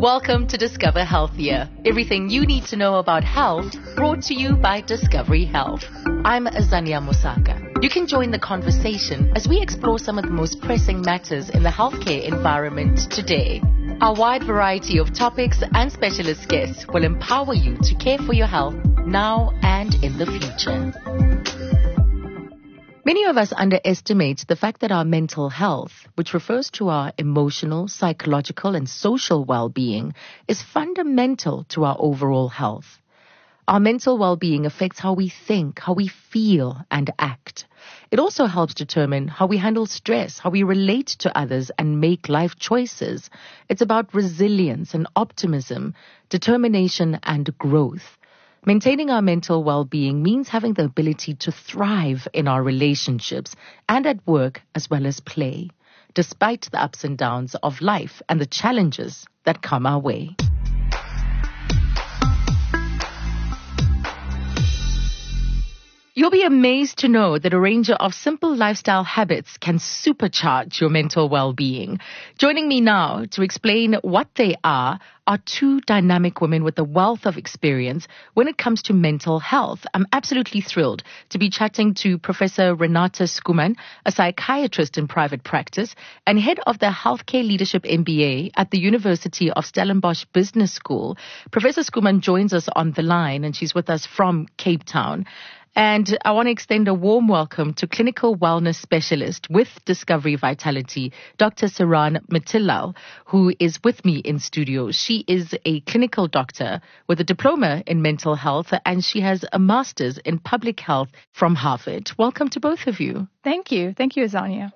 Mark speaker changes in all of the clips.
Speaker 1: Welcome to Discover Healthier. Everything you need to know about health brought to you by Discovery Health. I'm Azania Mosaka. You can join the conversation as we explore some of the most pressing matters in the healthcare environment today. Our wide variety of topics and specialist guests will empower you to care for your health now and in the future. Many of us underestimate the fact that our mental health, which refers to our emotional, psychological, and social well-being, is fundamental to our overall health. Our mental well-being affects how we think, how we feel, and act. It also helps determine how we handle stress, how we relate to others, and make life choices. It's about resilience and optimism, determination and growth. Maintaining our mental well-being means having the ability to thrive in our relationships and at work as well as play, despite the ups and downs of life and the challenges that come our way. You'll be amazed to know that a range of simple lifestyle habits can supercharge your mental well-being. Joining me now to explain what they are are two dynamic women with a wealth of experience when it comes to mental health. I'm absolutely thrilled to be chatting to Professor Renata Schoeman, a psychiatrist in private practice and head of the Healthcare Leadership MBA at the University of Stellenbosch Business School. Professor Schoeman joins us on the line and she's with us from Cape Town. And I want to extend a warm welcome to clinical wellness specialist with Discovery Vitality, Dr. Seranne Motilal, who is with me in studio. She is a clinical doctor with a diploma in mental health and she has a master's in public health from Harvard. Welcome to both of you.
Speaker 2: Thank you. Thank you, Azania.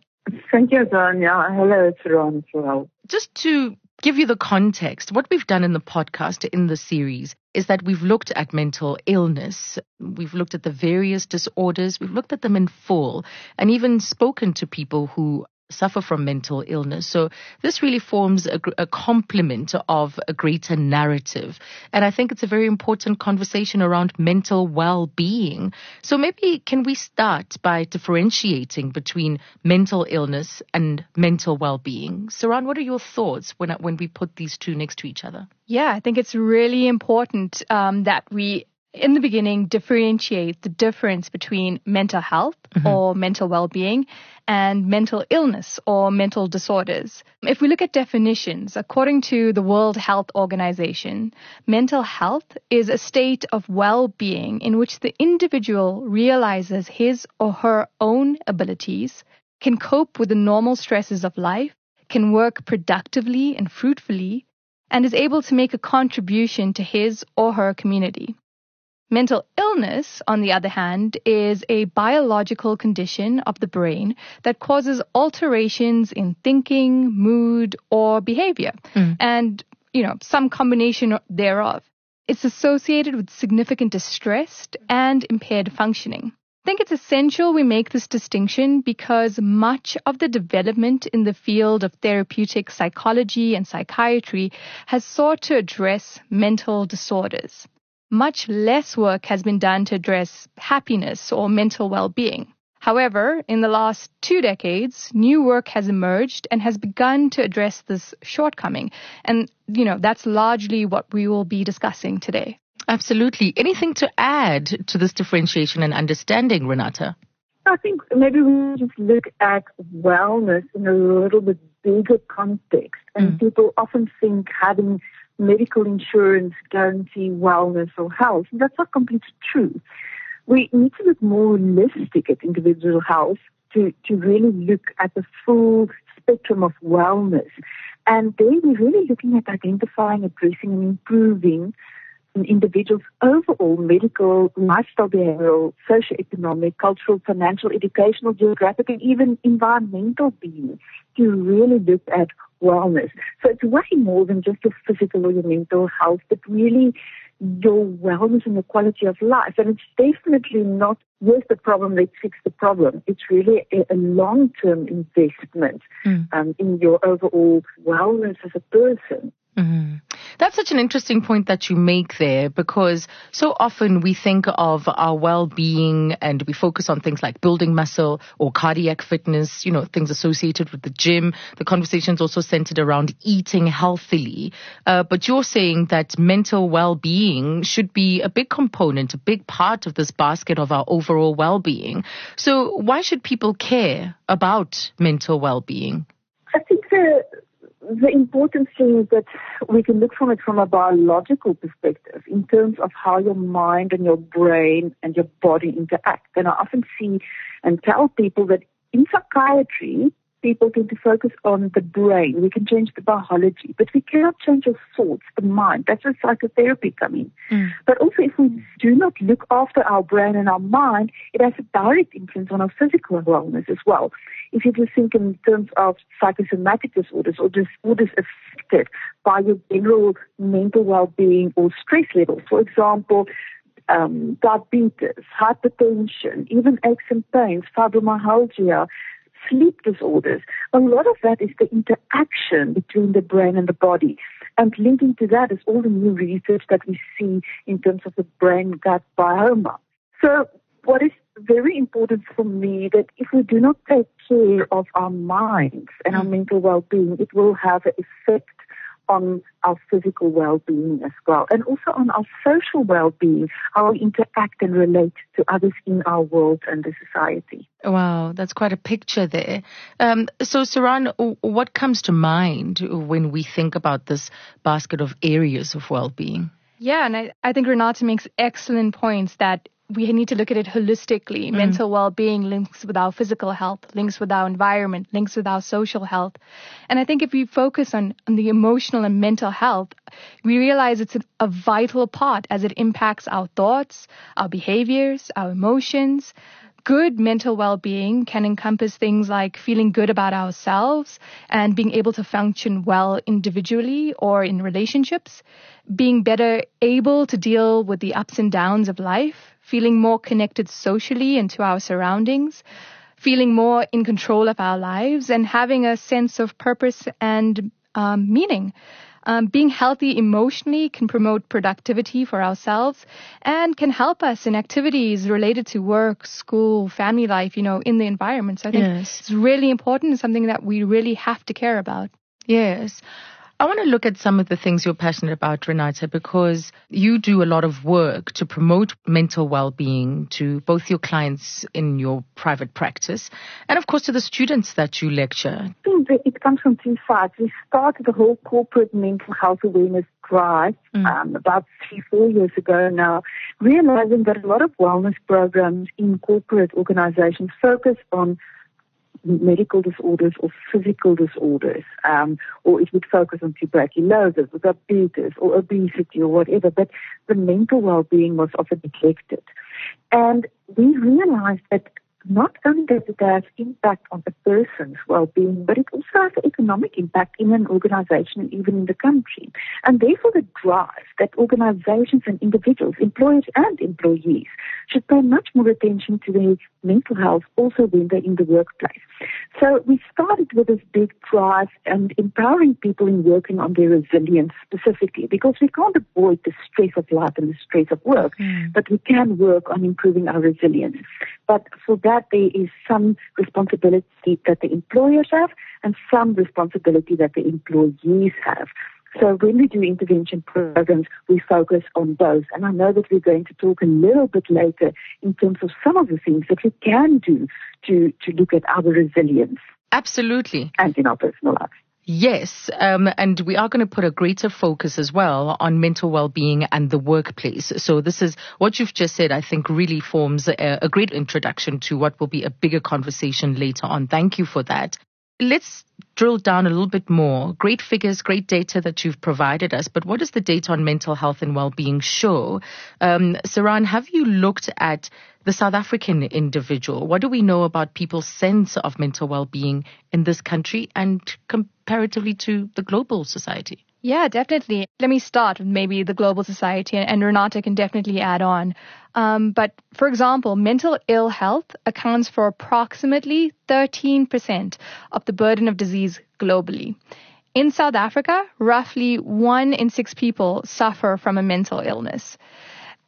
Speaker 3: Thank you, Azania. Hello, Saran as well.
Speaker 1: Just to give you the context, what we've done in the podcast in the series is that we've looked at mental illness. We've looked at the various disorders. We've looked at them in full and even spoken to people who suffer from mental illness. So this really forms a, a, complement of a greater narrative. And I think it's a very important conversation around mental well-being. So maybe can we start by differentiating between mental illness and mental well-being? Seranne, what are your thoughts when, when we put these two next to each other?
Speaker 2: Yeah, I think it's really important um, that we in the beginning differentiate the difference between mental health mm-hmm. or mental well-being and mental illness or mental disorders. If we look at definitions, according to the World Health Organization, mental health is a state of well-being in which the individual realizes his or her own abilities, can cope with the normal stresses of life, can work productively and fruitfully, and is able to make a contribution to his or her community. Mental illness, on the other hand, is a biological condition of the brain that causes alterations in thinking, mood, or behavior, mm. and, you know, some combination thereof. It's associated with significant distress and impaired functioning. I think it's essential we make this distinction because much of the development in the field of therapeutic psychology and psychiatry has sought to address mental disorders much less work has been done to address happiness or mental well-being. However, in the last two decades, new work has emerged and has begun to address this shortcoming. And, you know, that's largely what we will be discussing today.
Speaker 1: Absolutely. Anything to add to this differentiation and understanding, Renata?
Speaker 3: I think maybe we just look at wellness in a little bit bigger context. And mm. people often think having medical insurance guarantee wellness or health. That's not completely true. We need to look more holistic at individual health to, to really look at the full spectrum of wellness. And then we're really looking at identifying, addressing, and improving an individual's overall medical, lifestyle, behavioral, socioeconomic, cultural, financial, educational, geographic, and even environmental being to really look at wellness. So it's way more than just your physical or your mental health, but really your wellness and the quality of life. And it's definitely not with the problem, let's fix the problem. It's really a, a long-term investment mm. um, in your overall wellness as a person.
Speaker 1: Mm-hmm. That's such an interesting point that you make there because so often we think of our well-being and we focus on things like building muscle or cardiac fitness, you know, things associated with the gym. The conversation's also centered around eating healthily. Uh, but you're saying that mental well-being should be a big component, a big part of this basket of our overall well-being. So why should people care about mental well-being?
Speaker 3: I think the the important thing is that we can look from it from a biological perspective in terms of how your mind and your brain and your body interact. And I often see and tell people that in psychiatry, people tend to focus on the brain. We can change the biology, but we cannot change our thoughts, the mind. That's where psychotherapy comes in. Mm. But also, if we do not look after our brain and our mind, it has a direct influence on our physical wellness as well. If you just think in terms of psychosomatic disorders or disorders affected by your general mental well-being or stress levels, for example, um, diabetes, hypertension, even aches and pains, fibromyalgia, sleep disorders. A lot of that is the interaction between the brain and the body. And linking to that is all the new research that we see in terms of the brain gut biome. So what is very important for me that if we do not take care of our minds and our mm. mental well-being, it will have an effect on our physical well-being as well, and also on our social well-being, how we interact and relate to others in our world and the society.
Speaker 1: Wow, that's quite a picture there. Um, so, Seranne, what comes to mind when we think about this basket of areas of well-being?
Speaker 2: Yeah, and I, I think Renata makes excellent points that we need to look at it holistically. Mm. Mental well-being links with our physical health, links with our environment, links with our social health. And I think if we focus on, on the emotional and mental health, we realize it's a, a vital part as it impacts our thoughts, our behaviors, our emotions. Good mental well-being can encompass things like feeling good about ourselves and being able to function well individually or in relationships, being better able to deal with the ups and downs of life, feeling more connected socially and to our surroundings, feeling more in control of our lives, and having a sense of purpose and um, meaning. Um, being healthy emotionally can promote productivity for ourselves and can help us in activities related to work, school, family life, you know, in the environment. So I think yes. it's really important and something that we really have to care about.
Speaker 1: Yes. I want to look at some of the things you're passionate about, Renata, because you do a lot of work to promote mental well-being to both your clients in your private practice and, of course, to the students that you lecture.
Speaker 3: It comes from two sides. We started the whole corporate mental health awareness drive mm. um, about three, four years ago now, realizing that a lot of wellness programs in corporate organizations focus on medical disorders or physical disorders, um, or it would focus on tuberculosis or diabetes or obesity or whatever, but the mental well-being was often neglected. And we realized that not only does it have impact on the person's well-being, but it also has an economic impact in an organization and even in the country. And therefore the drive that organizations and individuals, employers and employees, should pay much more attention to their mental health also when they're in the workplace. So we started with this big drive and empowering people in working on their resilience specifically because we can't avoid the stress of life and the stress of work, mm. but we can work on improving our resilience. But for that, there is some responsibility that the employers have and some responsibility that the employees have. So when we do intervention programs, we focus on both. And I know that we're going to talk a little bit later in terms of some of the things that we can do to, to look at our resilience.
Speaker 1: Absolutely.
Speaker 3: And in our personal lives.
Speaker 1: Yes, um, and we are going to put a greater focus as well on mental well-being and the workplace. So this is what you've just said. I think really forms a, a great introduction to what will be a bigger conversation later on. Thank you for that. Let's drill down a little bit more. Great figures, great data that you've provided us, but what does the data on mental health and well-being show? Um, Seranne, have you looked at the South African individual? What do we know about people's sense of mental well-being in this country and comparatively to the global society?
Speaker 2: Yeah, definitely. Let me start with maybe the global society, and, and Renata can definitely add on. Um, but for example, mental ill health accounts for approximately 13% of the burden of disease globally. In South Africa, roughly one in six people suffer from a mental illness.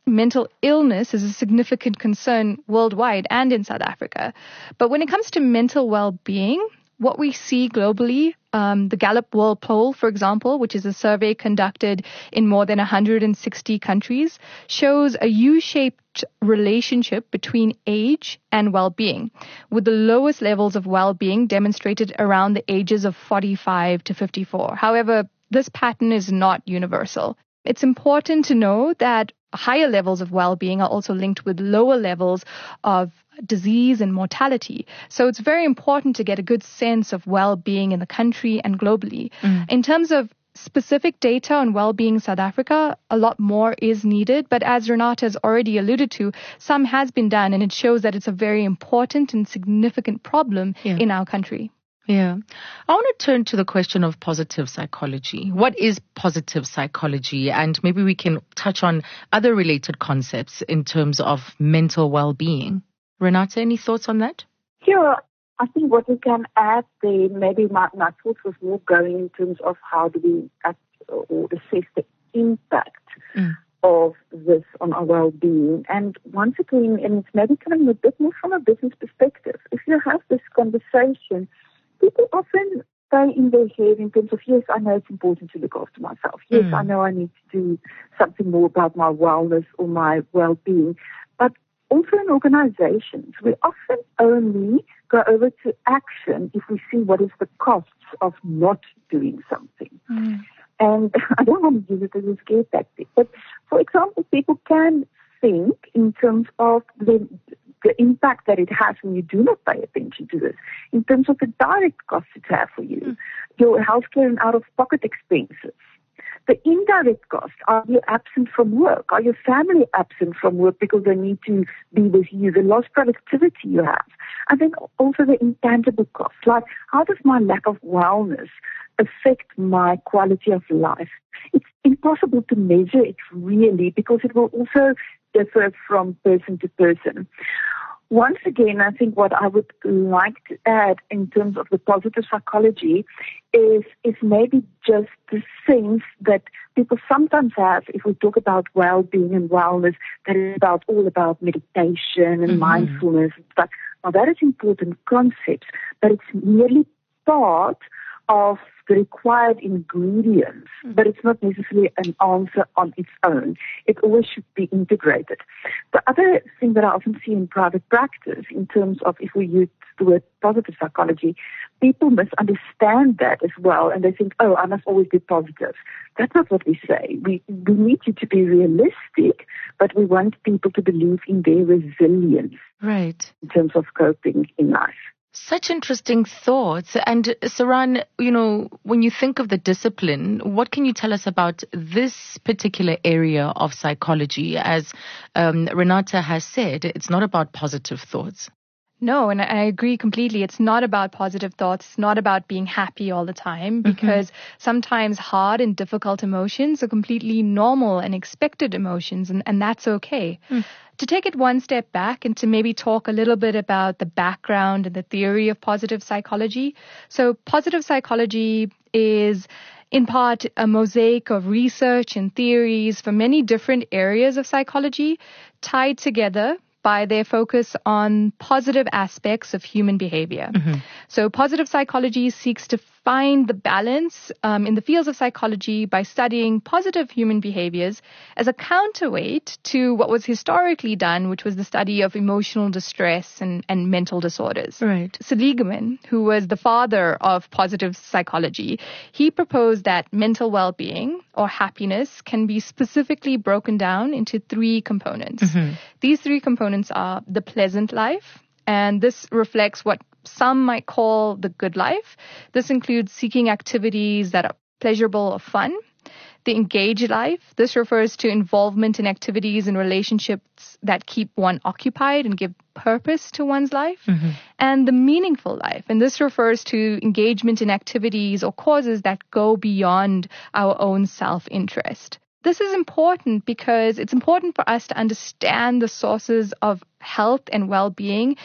Speaker 2: Mental illness is a significant concern worldwide and in South Africa. But when it comes to mental well-being, what we see globally, um, the Gallup World Poll, for example, which is a survey conducted in more than 160 countries, shows a U-shaped relationship between age and well-being, with the lowest levels of well-being demonstrated around the ages of 45 to 54. However, this pattern is not universal. It's important to know that higher levels of well-being are also linked with lower levels of disease and mortality. So it's very important to get a good sense of well-being in the country and globally. Mm. In terms of specific data on well-being in South Africa, a lot more is needed. But as Renata has already alluded to, some has been done and it shows that it's a very important and significant problem yeah. in our country.
Speaker 1: Yeah. I want to turn to the question of positive psychology. What is positive psychology? And maybe we can touch on other related concepts in terms of mental well-being. Renata, any thoughts on that?
Speaker 3: Sure. I think what we can add there, maybe my, my thoughts was more going in terms of how do we act or assess the impact mm. of this on our well-being. And once again, and it's maybe coming a bit more from a business perspective. If you have this conversation, people often stay in their head in terms of, yes, I know it's important to look after myself. Yes, mm. I know I need to do something more about my wellness or my well-being. But also in organizations, we often only go over to action if we see what is the costs of not doing something. Mm. And I don't want to use it as a scare tactic, but for example, people can think in terms of the, the impact that it has when you do not pay attention to this, in terms of the direct costs it has for you, mm. your healthcare and out-of-pocket expenses the indirect costs, are you absent from work? Are your family absent from work because they need to be with you? The lost productivity you have. And then also the intangible costs, like how does my lack of wellness affect my quality of life? It's impossible to measure it really because it will also differ from person to person once again, I think what I would like to add in terms of the positive psychology is, is maybe just the sense that people sometimes have, if we talk about well-being and wellness, that is about all about meditation and mm-hmm. mindfulness and stuff. Now that is important concepts, but it's merely part of the required ingredients, mm. but it's not necessarily an answer on its own. It always should be integrated. The other thing that I often see in private practice, in terms of if we use the word positive psychology, people misunderstand that as well, and they think, oh, I must always be positive. That's not what we say. We, we need you to be realistic, but we want people to believe in their resilience.
Speaker 1: Right.
Speaker 3: In terms of coping in life.
Speaker 1: Such interesting thoughts. And Seranne, you know, when you think of the discipline, what can you tell us about this particular area of psychology? As um, Renata has said, it's not about positive thoughts.
Speaker 2: No, and I agree completely. It's not about positive thoughts. It's not about being happy all the time mm-hmm. because mm-hmm. sometimes hard and difficult emotions are completely normal and expected emotions, and, and that's okay. Mm. To take it one step back and to maybe talk a little bit about the background and the theory of positive psychology. So, positive psychology is in part a mosaic of research and theories from many different areas of psychology tied together by their focus on positive aspects of human behavior. Mm-hmm. So, positive psychology seeks to find the balance um, in the fields of psychology by studying positive human behaviors as a counterweight to what was historically done, which was the study of emotional distress and, and mental disorders.
Speaker 1: Right.
Speaker 2: Seligman, who was the father of positive psychology, he proposed that mental well-being or happiness can be specifically broken down into three components. Mm-hmm. These three components are the pleasant life, and this reflects what some might call the good life. This includes seeking activities that are pleasurable or fun. The engaged life. This refers to involvement in activities and relationships that keep one occupied and give purpose to one's life. Mm-hmm. And the meaningful life. And this refers to engagement in activities or causes that go beyond our own self interest. This is important because it's important for us to understand the sources of health and well being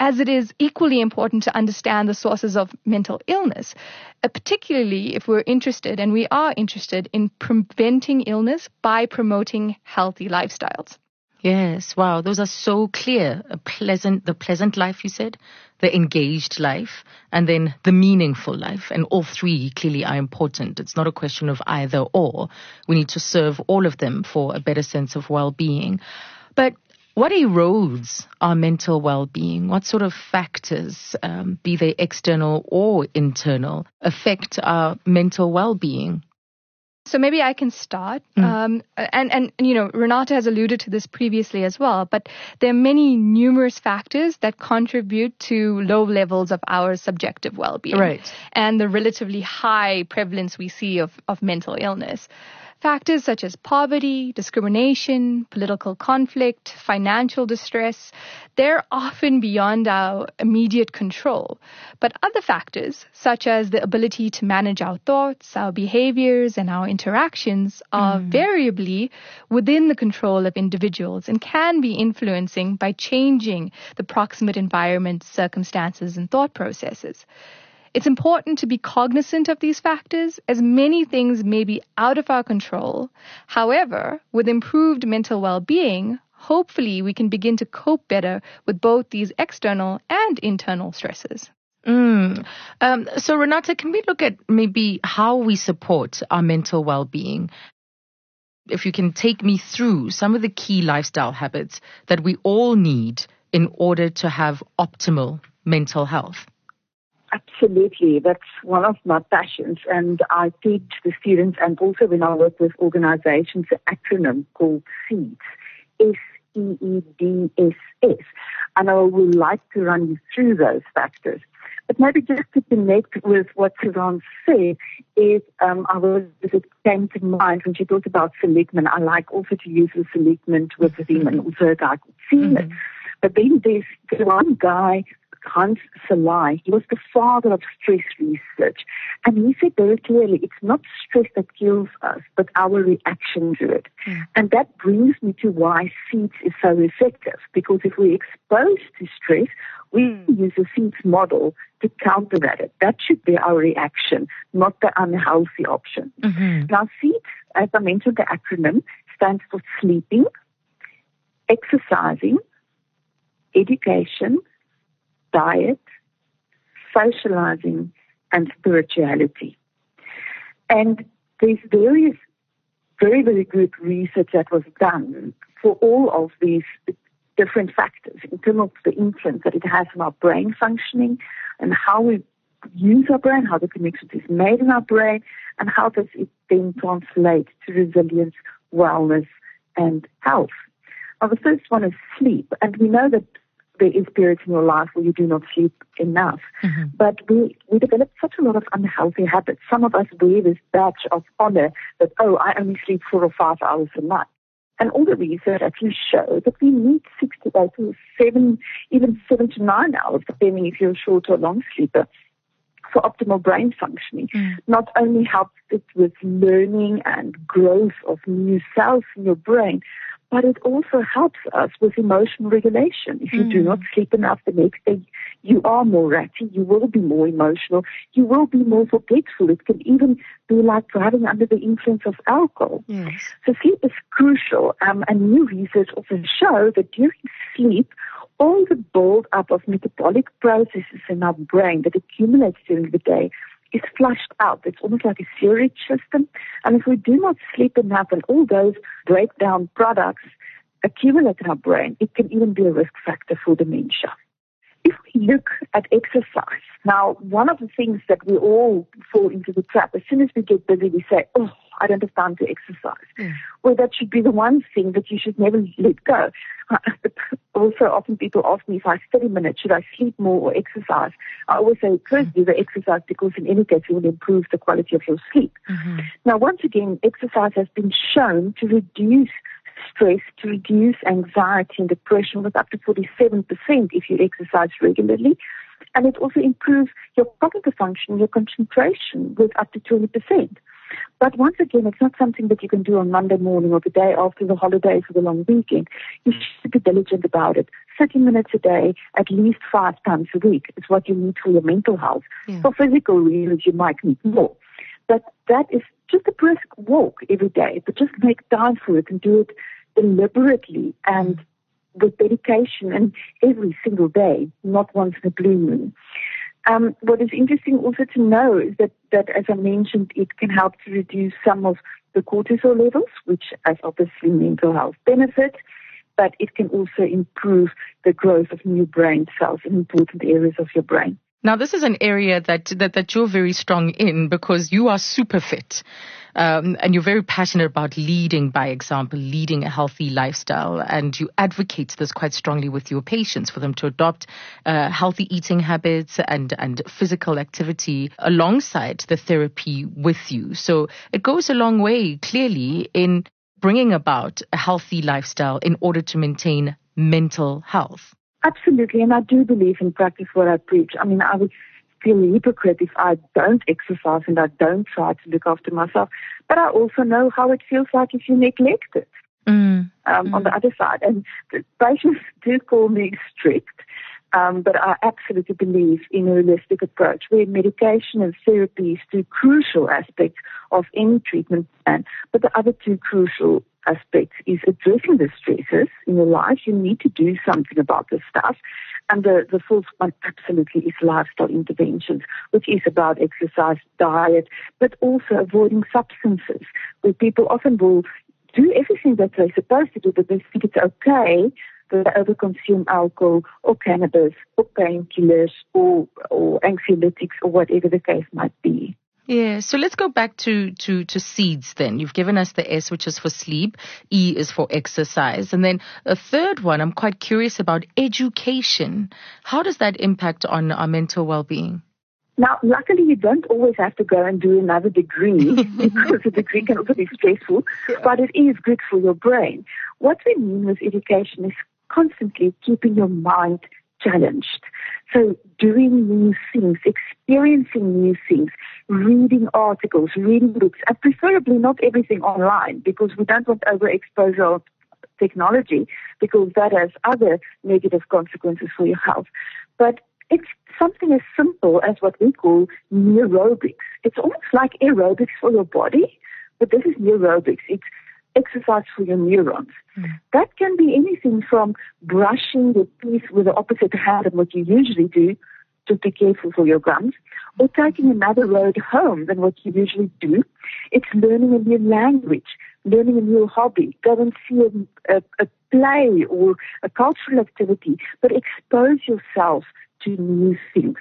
Speaker 2: as it is equally important to understand the sources of mental illness, uh, particularly if we're interested, and we are interested, in preventing illness by promoting healthy lifestyles.
Speaker 1: Yes, wow, those are so clear. A pleasant, the pleasant life, you said, the engaged life, and then the meaningful life. And all three clearly are important. It's not a question of either or. We need to serve all of them for a better sense of well-being. But what erodes our mental well-being? What sort of factors, um, be they external or internal, affect our mental well-being?
Speaker 2: So maybe I can start. Mm. Um, and, and, you know, Renata has alluded to this previously as well, but there are many numerous factors that contribute to low levels of our subjective well-being.
Speaker 1: Right.
Speaker 2: And the relatively high prevalence we see of, of mental illness. Factors such as poverty, discrimination, political conflict, financial distress, they're often beyond our immediate control. But other factors, such as the ability to manage our thoughts, our behaviors, and our interactions, are mm. variably within the control of individuals and can be influencing by changing the proximate environment, circumstances, and thought processes. It's important to be cognizant of these factors as many things may be out of our control. However, with improved mental well-being, hopefully we can begin to cope better with both these external and internal stresses.
Speaker 1: Mm. Um, so, Renata, can we look at maybe how we support our mental well being? If you can take me through some of the key lifestyle habits that we all need in order to have optimal mental health.
Speaker 3: Absolutely. That's one of my passions. And I teach the students and also when I work with organizations, an acronym called SEEDS. S-E-E-D-S-S. And I would like to run you through those factors. But maybe just to connect with what Suzanne said is, um, I was, it came to mind when she talked about seligman. I like also to use the seligman with the and also a guy called Seaman. Mm-hmm. But then there's one guy Hans Selye, he was the father of stress research. And he said very clearly, it's not stress that kills us, but our reaction to it. Mm. And that brings me to why SEEDS is so effective. Because if we're exposed to stress, we mm. use the SEEDS model to counteract it. That should be our reaction, not the unhealthy option. Mm-hmm. Now, SEEDS, as I mentioned, the acronym stands for sleeping, exercising, education, diet, socializing, and spirituality. And there's various very, very good research that was done for all of these different factors in terms of the influence that it has on our brain functioning and how we use our brain, how the connection is made in our brain, and how does it then translate to resilience, wellness, and health. Now, the first one is sleep, and we know that there is periods in your life where you do not sleep enough. Mm-hmm. But we, we develop such a lot of unhealthy habits. Some of us wear this badge of honor that, oh, I only sleep four or five hours a night. And all the research actually shows that we need six to eight to seven, even seven to nine hours, depending if you're a short or long sleeper, for optimal brain functioning. Mm. Not only helps it with learning and growth of new cells in your brain, but it also helps us with emotional regulation. If you mm. do not sleep enough the next day, you are more ratty, you will be more emotional, you will be more forgetful. It can even be like driving under the influence of alcohol. Yes. So sleep is crucial, um, and new research also show that during sleep, all the build up of metabolic processes in our brain that accumulates during the day is flushed out. It's almost like a sewage system. And if we do not sleep enough and all those breakdown products accumulate in our brain, it can even be a risk factor for dementia. If we look at exercise, now one of the things that we all fall into the trap, as soon as we get busy, we say, oh, I don't have time to exercise. Mm. Well, that should be the one thing that you should never let go. also, often people ask me if I study minutes, should I sleep more or exercise? I always say, first do the exercise because in any case it will improve the quality of your sleep. Mm-hmm. Now, once again, exercise has been shown to reduce stress, to reduce anxiety and depression with up to 47% if you exercise regularly. And it also improves your cognitive function, your concentration with up to 20%. But once again, it's not something that you can do on Monday morning or the day after the holidays or the long weekend. You hmm. should be diligent about it. 30 minutes a day, at least five times a week is what you need for your mental health. Yeah. For physical reasons, you might need more. But that is just a brisk walk every day, but just make time for it and do it deliberately and hmm. with dedication and every single day, not once in a blue moon. Um, what is interesting also to know is that, that, as I mentioned, it can help to reduce some of the cortisol levels, which has obviously mental health benefits, but it can also improve the growth of new brain cells in important areas of your brain.
Speaker 1: Now, this is an area that, that, that you're very strong in because you are super fit. Um, and you're very passionate about leading by example, leading a healthy lifestyle, and you advocate this quite strongly with your patients for them to adopt uh, healthy eating habits and and physical activity alongside the therapy with you. So it goes a long way, clearly, in bringing about a healthy lifestyle in order to maintain mental health.
Speaker 3: Absolutely, and I do believe in practice what I preach. I mean, I would feel a hypocrite if I don't exercise and I don't try to look after myself. But I also know how it feels like if you neglect it. Mm. Um, mm. On the other side, and the patients do call me strict, um, but I absolutely believe in a holistic approach where medication and therapy is two crucial aspects of any treatment plan. But the other two crucial aspects is addressing the stresses in your life. You need to do something about this stuff. And the, the fourth one absolutely is lifestyle interventions, which is about exercise, diet, but also avoiding substances, where people often will do everything that they're supposed to do, but they think it's okay that they overconsume alcohol or cannabis or painkillers or, or anxiolytics or whatever the case might be.
Speaker 1: Yeah, so let's go back to, to, to seeds then. You've given us the S, which is for sleep, E is for exercise. And then a third one, I'm quite curious about education. How does that impact on our mental well being?
Speaker 3: Now, luckily, you don't always have to go and do another degree because a degree can also be stressful, yeah. but it is good for your brain. What we mean with education is constantly keeping your mind challenged. So doing new things, experiencing new things, reading articles, reading books, and preferably not everything online because we don't want overexposure of technology because that has other negative consequences for your health. But it's something as simple as what we call neurobics. It's almost like aerobics for your body, but this is neurobics. It's exercise for your neurons. Mm. That can be anything from brushing your teeth with the opposite hand of what you usually do, to be careful for your gums, or taking another road home than what you usually do. It's learning a new language, learning a new hobby, go and see a, a, a play or a cultural activity, but expose yourself to new things.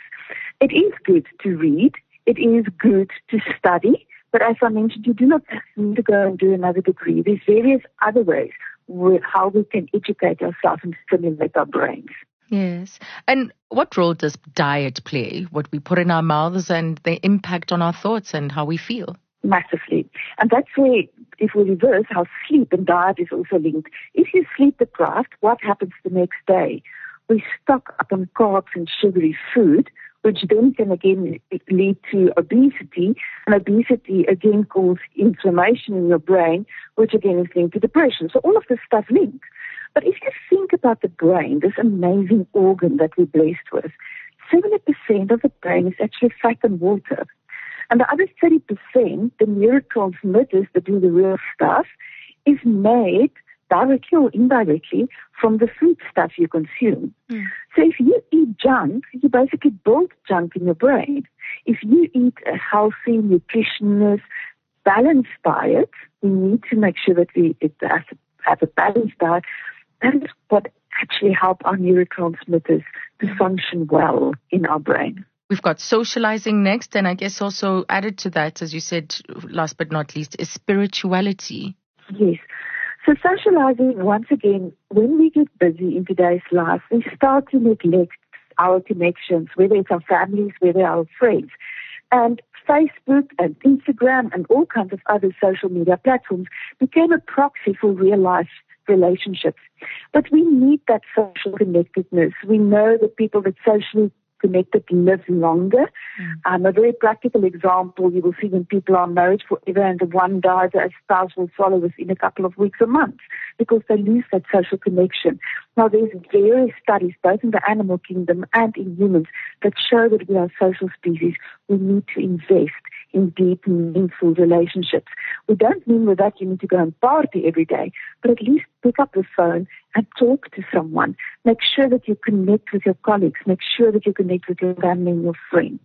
Speaker 3: It is good to read. It is good to study. But as I mentioned, you do not need to go and do another degree. There's various other ways with how we can educate ourselves and stimulate our brains.
Speaker 1: Yes. And what role does diet play? What we put in our mouths and the impact on our thoughts and how we feel?
Speaker 3: Massively. And that's where, if we reverse, how sleep and diet is also linked. If you sleep deprived, what happens the next day? We stock up on carbs and sugary food, which then can again lead to obesity, and obesity again causes inflammation in your brain, which again is linked to depression. So all of this stuff links. But if you think about the brain, this amazing organ that we're blessed with, 70% of the brain is actually fat and water. And the other 30%, the neurotransmitters that do the real stuff, is made directly or indirectly from the food stuff you consume. Mm. So if you eat junk, you basically build junk in your brain. If you eat a healthy, nutritious, balanced diet, we need to make sure that we have a balanced diet. That is what actually help our neurotransmitters to function well in our brain.
Speaker 1: We've got socializing next, and I guess also added to that, as you said, last but not least, is spirituality.
Speaker 3: Yes. So socializing, once again, when we get busy in today's life, we start to neglect our connections, whether it's our families, whether our friends. And Facebook and Instagram and all kinds of other social media platforms became a proxy for real life relationships. But we need that social connectedness. We know that people that socially connected live longer. Mm. Um, a very practical example you will see when people are married forever and the one dies, a spouse will follow within a couple of weeks or months. Because they lose that social connection. Now, there's various studies, both in the animal kingdom and in humans, that show that we are social species. We need to invest in deep, meaningful relationships. We don't mean with that you need to go and party every day, but at least pick up the phone and talk to someone. Make sure that you connect with your colleagues. Make sure that you connect with your family and your friends.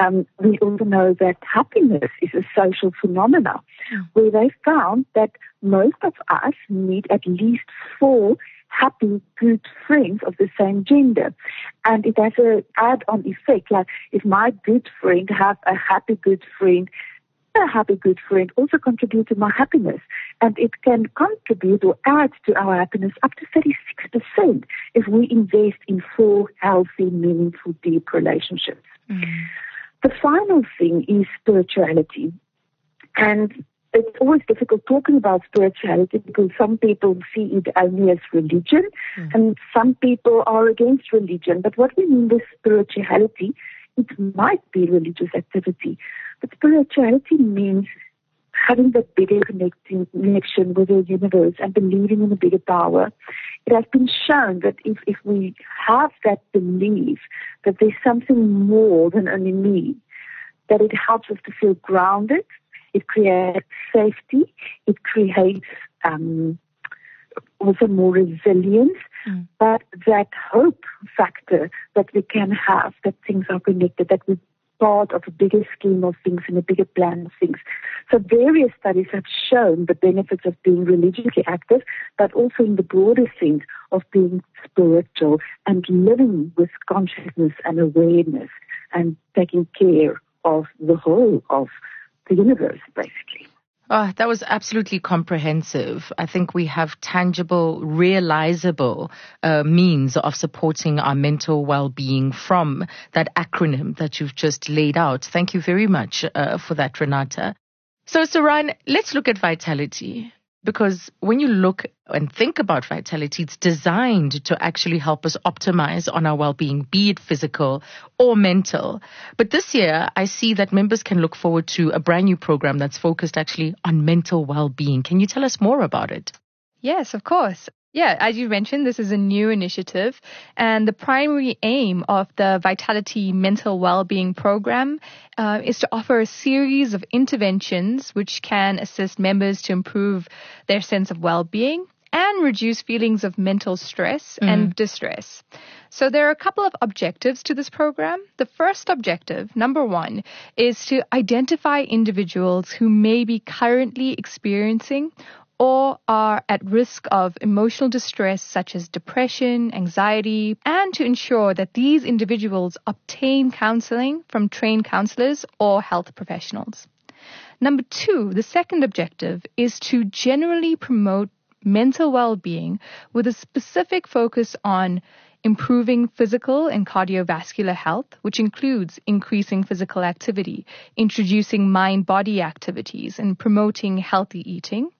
Speaker 3: Um, we also know that happiness is a social phenomenon where they found that most of us need at least four happy, good friends of the same gender. And it has an add-on effect. Like if my good friend have a happy, good friend, a happy, good friend also contribute to my happiness. And it can contribute or add to our happiness up to 36% if we invest in four healthy, meaningful, deep relationships. Mm. The final thing is spirituality. And it's always difficult talking about spirituality because some people see it only as religion mm. and some people are against religion. But what we mean by spirituality, it might be religious activity. But spirituality means having that bigger connecting connection with the universe and believing in a bigger power. It has been shown that if, if we have that belief that there's something more than only me, that it helps us to feel grounded, it creates safety. It creates um, also more resilience. Mm. But that hope factor that we can have, that things are connected, that we're part of a bigger scheme of things and a bigger plan of things. So various studies have shown the benefits of being religiously active, but also in the broader sense of being spiritual and living with consciousness and awareness and taking care of the whole of the universe, basically.
Speaker 1: Oh, that was absolutely comprehensive. I think we have tangible, realizable uh, means of supporting our mental well-being from that acronym that you've just laid out. Thank you very much uh, for that, Renata. So, Seranne, let's look at vitality because when you look and think about vitality, it's designed to actually help us optimize on our well-being, be it physical or mental. But this year, I see that members can look forward to a brand new program that's focused actually on mental well-being. Can you tell us more about it?
Speaker 2: Yes, of course. Yeah, as you mentioned, this is a new initiative, and the primary aim of the Vitality Mental Wellbeing Program uh, is to offer a series of interventions which can assist members to improve their sense of well-being and reduce feelings of mental stress mm. and distress. So there are a couple of objectives to this program. The first objective, number one, is to identify individuals who may be currently experiencing or are at risk of emotional distress such as depression, anxiety, and to ensure that these individuals obtain counseling from trained counselors or health professionals. Number two, the second objective is to generally promote mental well-being with a specific focus on improving physical and cardiovascular health, which includes increasing physical activity, introducing mind body activities, and promoting healthy eating,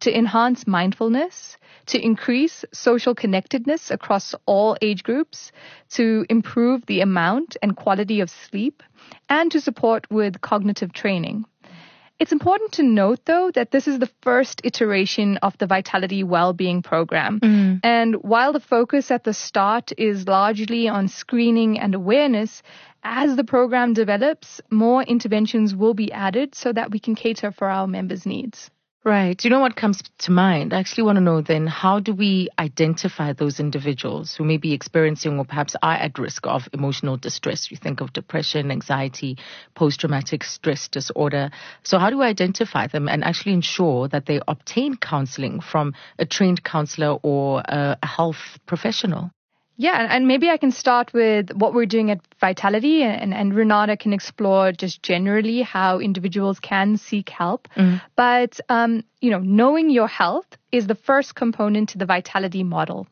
Speaker 2: to enhance mindfulness, to increase social connectedness across all age groups, to improve the amount and quality of sleep, and to support with cognitive training. It's important to note, though, that this is the first iteration of the Vitality Wellbeing Program. Mm. And while the focus at the start is largely on screening and awareness, as the program develops, more interventions will be added so that we can cater for our members' needs.
Speaker 1: Right. You know what comes to mind? I actually want to know then how do we identify those individuals who may be experiencing or perhaps are at risk of emotional distress? You think of depression, anxiety, post traumatic stress disorder. So, how do we identify them and actually ensure that they obtain counseling from a trained counselor or uh, a health professional?
Speaker 2: Yeah, and maybe I can start with what we're doing at Vitality, and, and Renata can explore just generally how individuals can seek help. Mm. But, um, you know, knowing your health is the first component to the Vitality model.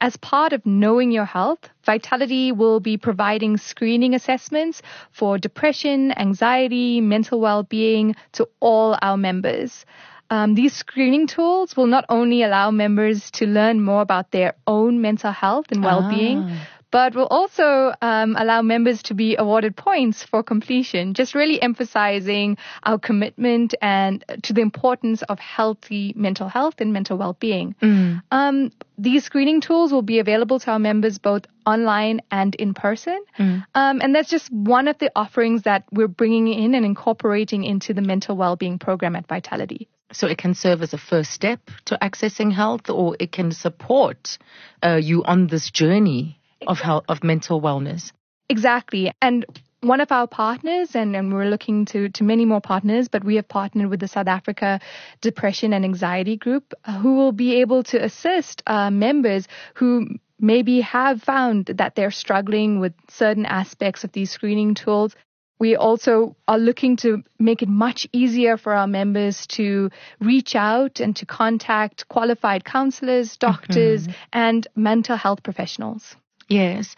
Speaker 2: As part of knowing your health, Vitality will be providing screening assessments for depression, anxiety, mental well-being to all our members. Um, these screening tools will not only allow members to learn more about their own mental health and well-being, ah. but we'll also um, allow members to be awarded points for completion, just really emphasizing our commitment and to the importance of healthy mental health and mental well-being. Mm. Um, these screening tools will be available to our members both online and in person. Mm. Um, and that's just one of the offerings that we're bringing in and incorporating into the mental well-being program at Vitality.
Speaker 1: So it can serve as a first step to accessing health, or it can support uh, you on this journey of health, of mental wellness.
Speaker 2: Exactly, and one of our partners, and, and we're looking to, to many more partners, but we have partnered with the South Africa Depression and Anxiety Group, uh, who will be able to assist uh, members who maybe have found that they're struggling with certain aspects of these screening tools we also are looking to make it much easier for our members to reach out and to contact qualified counselors, doctors, mm-hmm. and mental health professionals.
Speaker 1: Yes.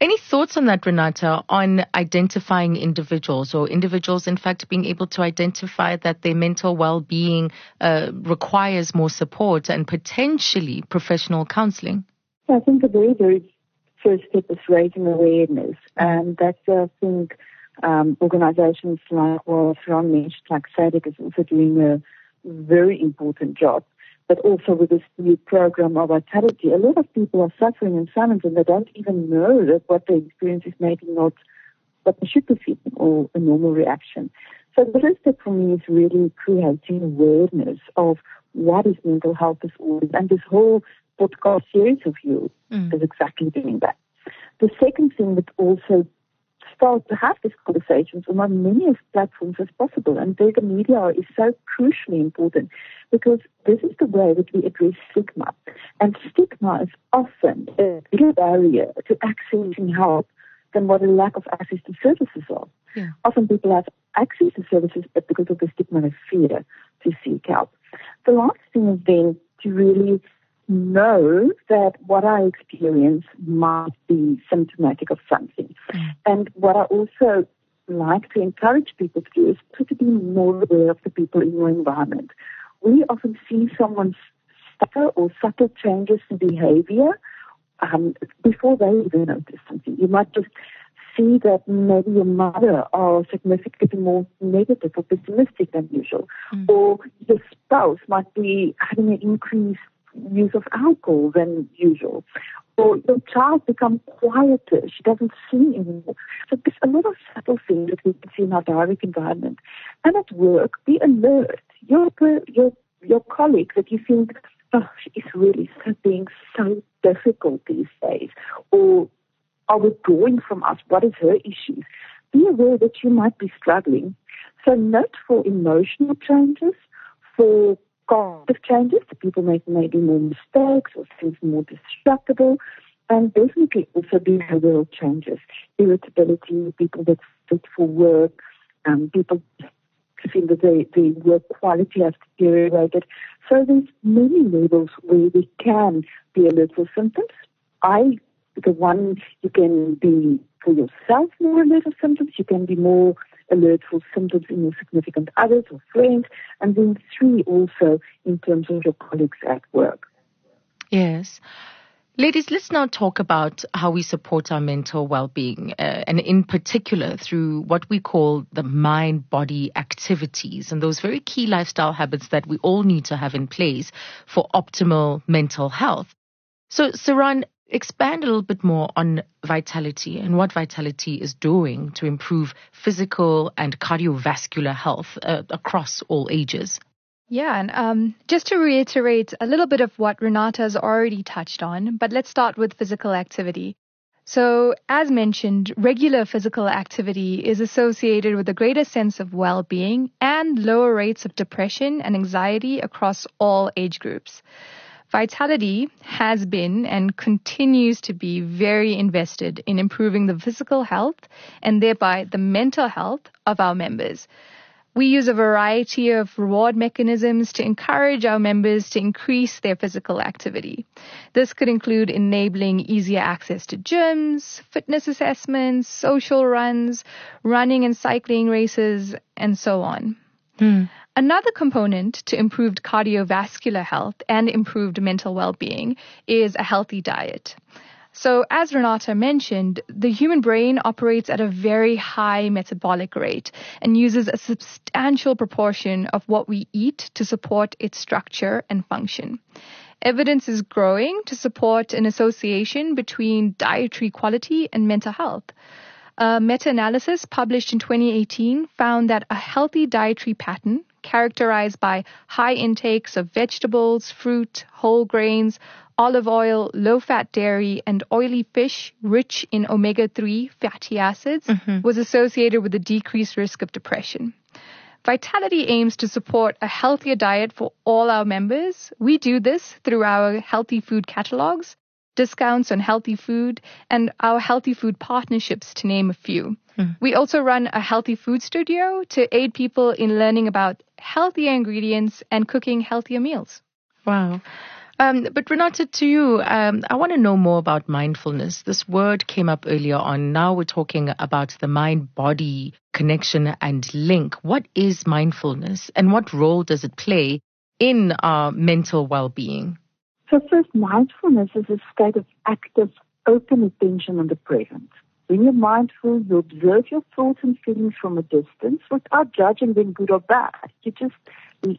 Speaker 1: Any thoughts on that, Renata, on identifying individuals or individuals, in fact, being able to identify that their mental well being uh, requires more support and potentially professional counseling?
Speaker 3: I think the very, very first step is raising awareness. And that's, I think, um, organizations like well, Ron mentioned, like SADAG is also doing a very important job. But also with this new program of vitality, a lot of people are suffering in silence and they don't even know that what they experience is maybe not what they should be feeling or a normal reaction. So the first step for me is really creating awareness of what is mental health disorders and this whole podcast series of you mm. is exactly doing that. The second thing that also start to have these conversations on as many platforms as possible. And data media is so crucially important because this is the way that we address stigma. And stigma is often a bigger barrier to accessing help than what a lack of access to services are. Yeah. Often people have access to services, but because of the stigma, they fear to seek help. The last thing is then to really know that what I experience might be symptomatic of something. Mm. And what I also like to encourage people to do is to be more aware of the people in your environment. We often see someone's subtle or subtle changes in behavior um, before they even notice something. You might just see that maybe your mother are significantly more negative or pessimistic than usual, mm. or your spouse might be having an increased use of alcohol than usual. Or your child becomes quieter, she doesn't sing anymore. So there's a lot of subtle things that we can see in our direct environment. And at work, be alert. Your, your, your colleague that you think, oh, is really being so difficult these days, or are withdrawing from us. What is her issues? Be aware that you might be struggling. So note for emotional changes, for cognitive changes. People make maybe more mistakes or things more destructible. And definitely also behavioral changes, irritability, people that fit for work, um, people feel that the, the work quality has deteriorated. So there's many levels where we can be alert for symptoms. I, the one, you can be for yourself more alert for symptoms. You can be more alert for symptoms in your significant others or friends, and then three also in terms of your colleagues at work.
Speaker 1: Yes. Ladies, let's now talk about how we support our mental well-being, uh, and in particular through what we call the mind-body activities and those very key lifestyle habits that we all need to have in place for optimal mental health. So, Seranne, expand a little bit more on Vitality and what Vitality is doing to improve physical and cardiovascular health uh, across all ages.
Speaker 2: Yeah, and um, just to reiterate a little bit of what Renata has already touched on, but let's start with physical activity. So, as mentioned, regular physical activity is associated with a greater sense of well being and lower rates of depression and anxiety across all age groups. Vitality has been and continues to be very invested in improving the physical health and thereby the mental health of our members. We use a variety of reward mechanisms to encourage our members to increase their physical activity. This could include enabling easier access to gyms, fitness assessments, social runs, running and cycling races, and so on. Hmm. Another component to improved cardiovascular health and improved mental well-being is a healthy diet. So, as Renata mentioned, the human brain operates at a very high metabolic rate and uses a substantial proportion of what we eat to support its structure and function. Evidence is growing to support an association between dietary quality and mental health. A meta analysis published in 2018 found that a healthy dietary pattern characterized by high intakes of vegetables, fruit, whole grains, olive oil, low fat dairy, and oily fish rich in omega 3 fatty acids mm-hmm. was associated with a decreased risk of depression. Vitality aims to support a healthier diet for all our members. We do this through our healthy food catalogs, discounts on healthy food, and our healthy food partnerships, to name a few. Mm. We also run a healthy food studio to aid people in learning about healthier ingredients and cooking healthier meals.
Speaker 1: Wow. Um, but Renata, to you, um, I want to know more about mindfulness. This word came up earlier on. Now we're talking about the mind-body connection and link. What is mindfulness, and what role does it play in our mental well-being?
Speaker 3: So, first, mindfulness is a state of active, open attention on the present. When you're mindful, you observe your thoughts and feelings from a distance without judging them good or bad. You just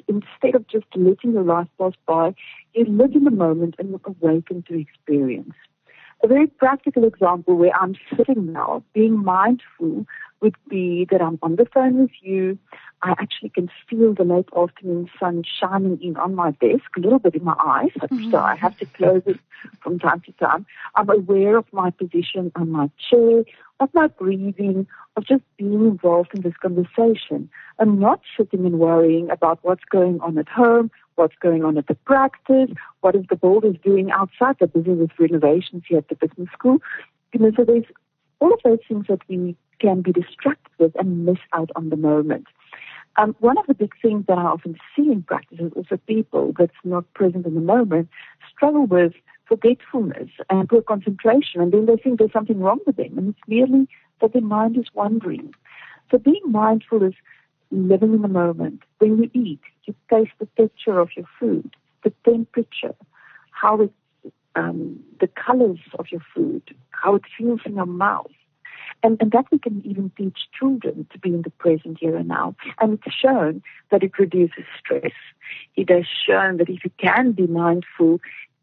Speaker 3: instead of just letting your life pass by, you live in the moment and awaken to experience. A very practical example where I'm sitting now, being mindful, would be that I'm on the phone with you. I actually can feel the late afternoon sun shining in on my desk, a little bit in my eyes, mm-hmm. so I have to close it from time to time. I'm aware of my position on my chair, of my breathing, of just being involved in this conversation. I'm not sitting and worrying about what's going on at home, what's going on at the practice, what is the builders doing outside. They're busy with renovations here at the business school. You know, so there's all of those things that we can be distracted and miss out on the moment. Um, one of the big things that I often see in practice is also people that's not present in the moment struggle with forgetfulness and poor concentration, and then they think there's something wrong with them, and it's merely that their mind is wandering. So being mindful is living in the moment. When you eat, you taste the texture of your food, the temperature, how it, um, the colors of your food, how it feels in your mouth. And, and that we can even teach children to be in the present here and now. And it's shown that it reduces stress. It has shown that if you can be mindful,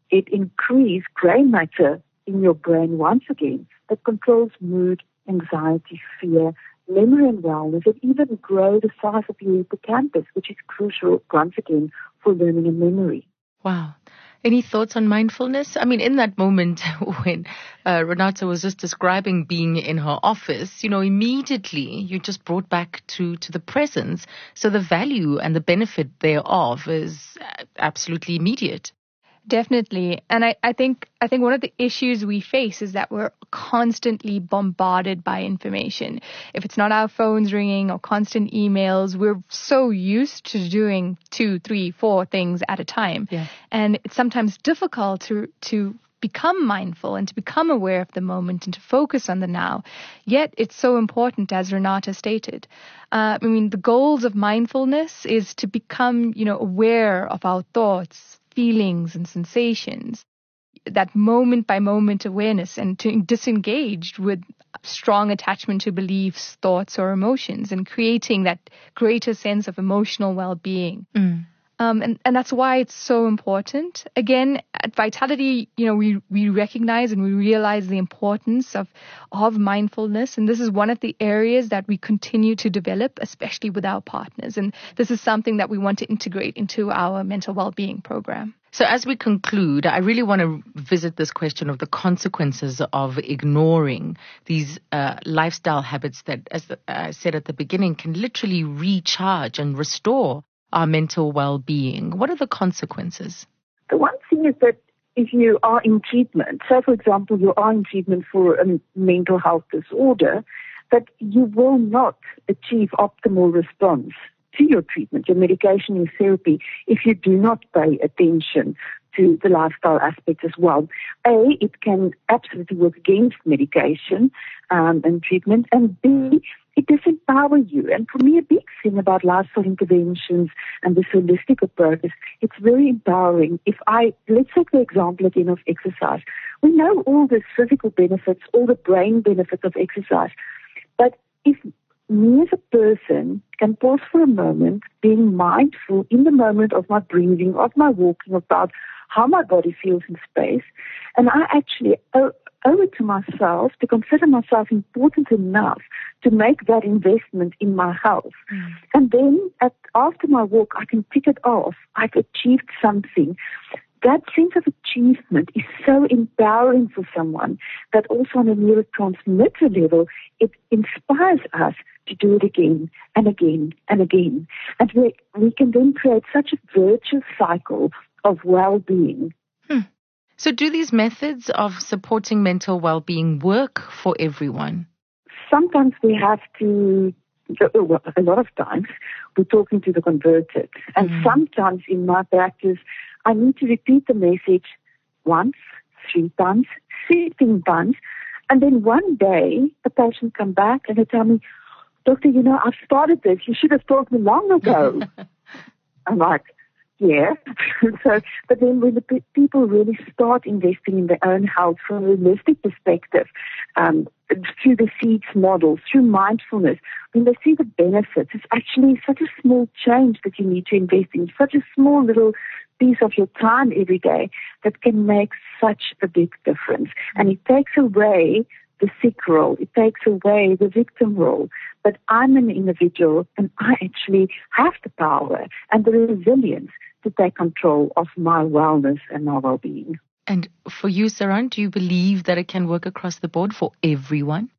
Speaker 3: it increases gray matter in your brain once again that controls mood, anxiety, fear, memory and wellness. It even grow the size of your hippocampus, which is crucial once again for learning and memory.
Speaker 1: Wow. Any thoughts on mindfulness? I mean, in that moment when uh, Renata was just describing being in her office, you know, immediately you just brought back to, to the presence. So the value and the benefit thereof is absolutely immediate.
Speaker 2: Definitely. And I, I think I think one of the issues we face is that we're constantly bombarded by information. If it's not our phones ringing or constant emails, we're so used to doing two, three, four things at a time. Yeah. And it's sometimes difficult to to become mindful and to become aware of the moment and to focus on the now. Yet it's so important, as Renata stated. Uh, I mean, the goals of mindfulness is to become, you know, aware of our thoughts, feelings and sensations, that moment by moment awareness and to disengage with strong attachment to beliefs, thoughts, or emotions and creating that greater sense of emotional well being. Mm. Um, and, and that's why it's so important. Again, at Vitality, you know, we, we recognize and we realize the importance of, of mindfulness. And this is one of the areas that we continue to develop, especially with our partners. And this is something that we want to integrate into our mental well-being program.
Speaker 1: So as we conclude, I really want to visit this question of the consequences of ignoring these uh, lifestyle habits that, as I said at the beginning, can literally recharge and restore our mental well-being? What are the consequences?
Speaker 3: The one thing is that if you are in treatment, say for example you are in treatment for a mental health disorder, that you will not achieve optimal response to your treatment, your medication, your therapy, if you do not pay attention to the lifestyle aspects as well. A, it can absolutely work against medication um, and treatment, and B, it disempower you. And for me, a big thing about lifestyle interventions and this holistic approach is it's very empowering. If I, let's take the example again of exercise. We know all the physical benefits, all the brain benefits of exercise. But if me as a person can pause for a moment, being mindful in the moment of my breathing, of my walking, about how my body feels in space, and I actually owe, owe it to myself to consider myself important enough to make that investment in my health. Mm. And then at, after my walk, I can tick it off. I've achieved something that sense of achievement is so empowering for someone that also on a neurotransmitter level, it inspires us to do it again and again and again. And we, we can then create such a virtuous cycle of well-being.
Speaker 1: Hmm. So do these methods of supporting mental well-being work for everyone?
Speaker 3: Sometimes we have to a lot of times we're talking to the converted. And mm. sometimes in my practice, I need to repeat the message once, three times, 16 times. And then one day, the patient come back and they tell me, Doctor, you know, I've started this. You should have told me long ago. I'm like, yeah. so, but then when the p- people really start investing in their own health from a holistic perspective, um, through the seeds model, through mindfulness, when they see the benefits, it's actually such a small change that you need to invest in, such a small little piece of your time every day that can make such a big difference. And it takes away the sick role. It takes away the victim role. But I'm an individual and I actually have the power and the resilience to take control of my wellness and my well-being.
Speaker 1: And for you, Seranne, do you believe that it can work across the board for everyone?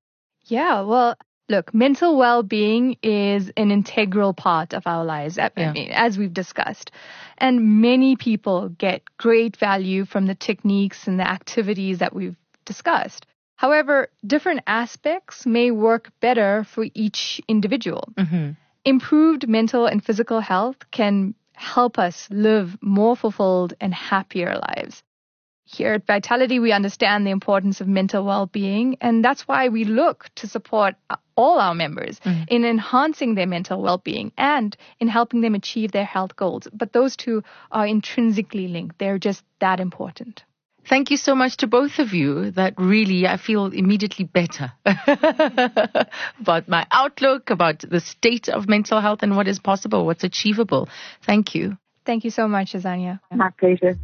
Speaker 2: Yeah, well, look, mental well-being is an integral part of our lives, yeah. as we've discussed. And many people get great value from the techniques and the activities that we've discussed. However, different aspects may work better for each individual. Mm-hmm. Improved mental and physical health can help us live more fulfilled and happier lives. Here at Vitality, we understand the importance of mental well-being, and that's why we look to support all our members mm. in enhancing their mental well-being and in helping them achieve their health goals. But those two are intrinsically linked. They're just that important.
Speaker 1: Thank you so much to both of you. That really, I feel immediately better about my outlook, about the state of mental health and what is possible, what's achievable. Thank you.
Speaker 2: Thank you so much, Azania.
Speaker 3: My pleasure.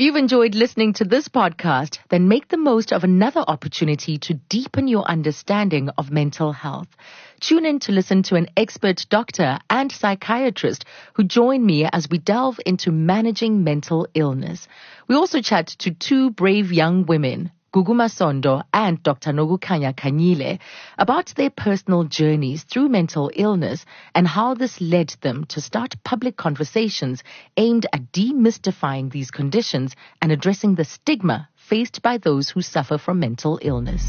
Speaker 1: If you've enjoyed listening to this podcast, then make the most of another opportunity to deepen your understanding of mental health. Tune in to listen to an expert doctor and psychiatrist who join me as we delve into managing mental illness. We also chat to two brave young women, Gugu Masondo and Dr. Nogukanya Kanyile about their personal journeys through mental illness and how this led them to start public conversations aimed at demystifying these conditions and addressing the stigma faced by those who suffer from mental illness.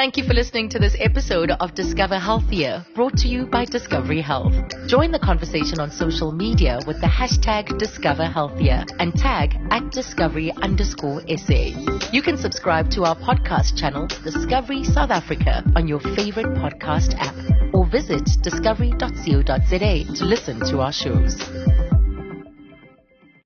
Speaker 1: Thank you for listening to this episode of Discover Healthier, brought to you by Discovery Health. Join the conversation on social media with the hashtag Discover Healthier and tag at Discovery underscore SA. You can subscribe to our podcast channel, Discovery South Africa, on your favorite podcast app or visit discovery.co.za to listen to our shows.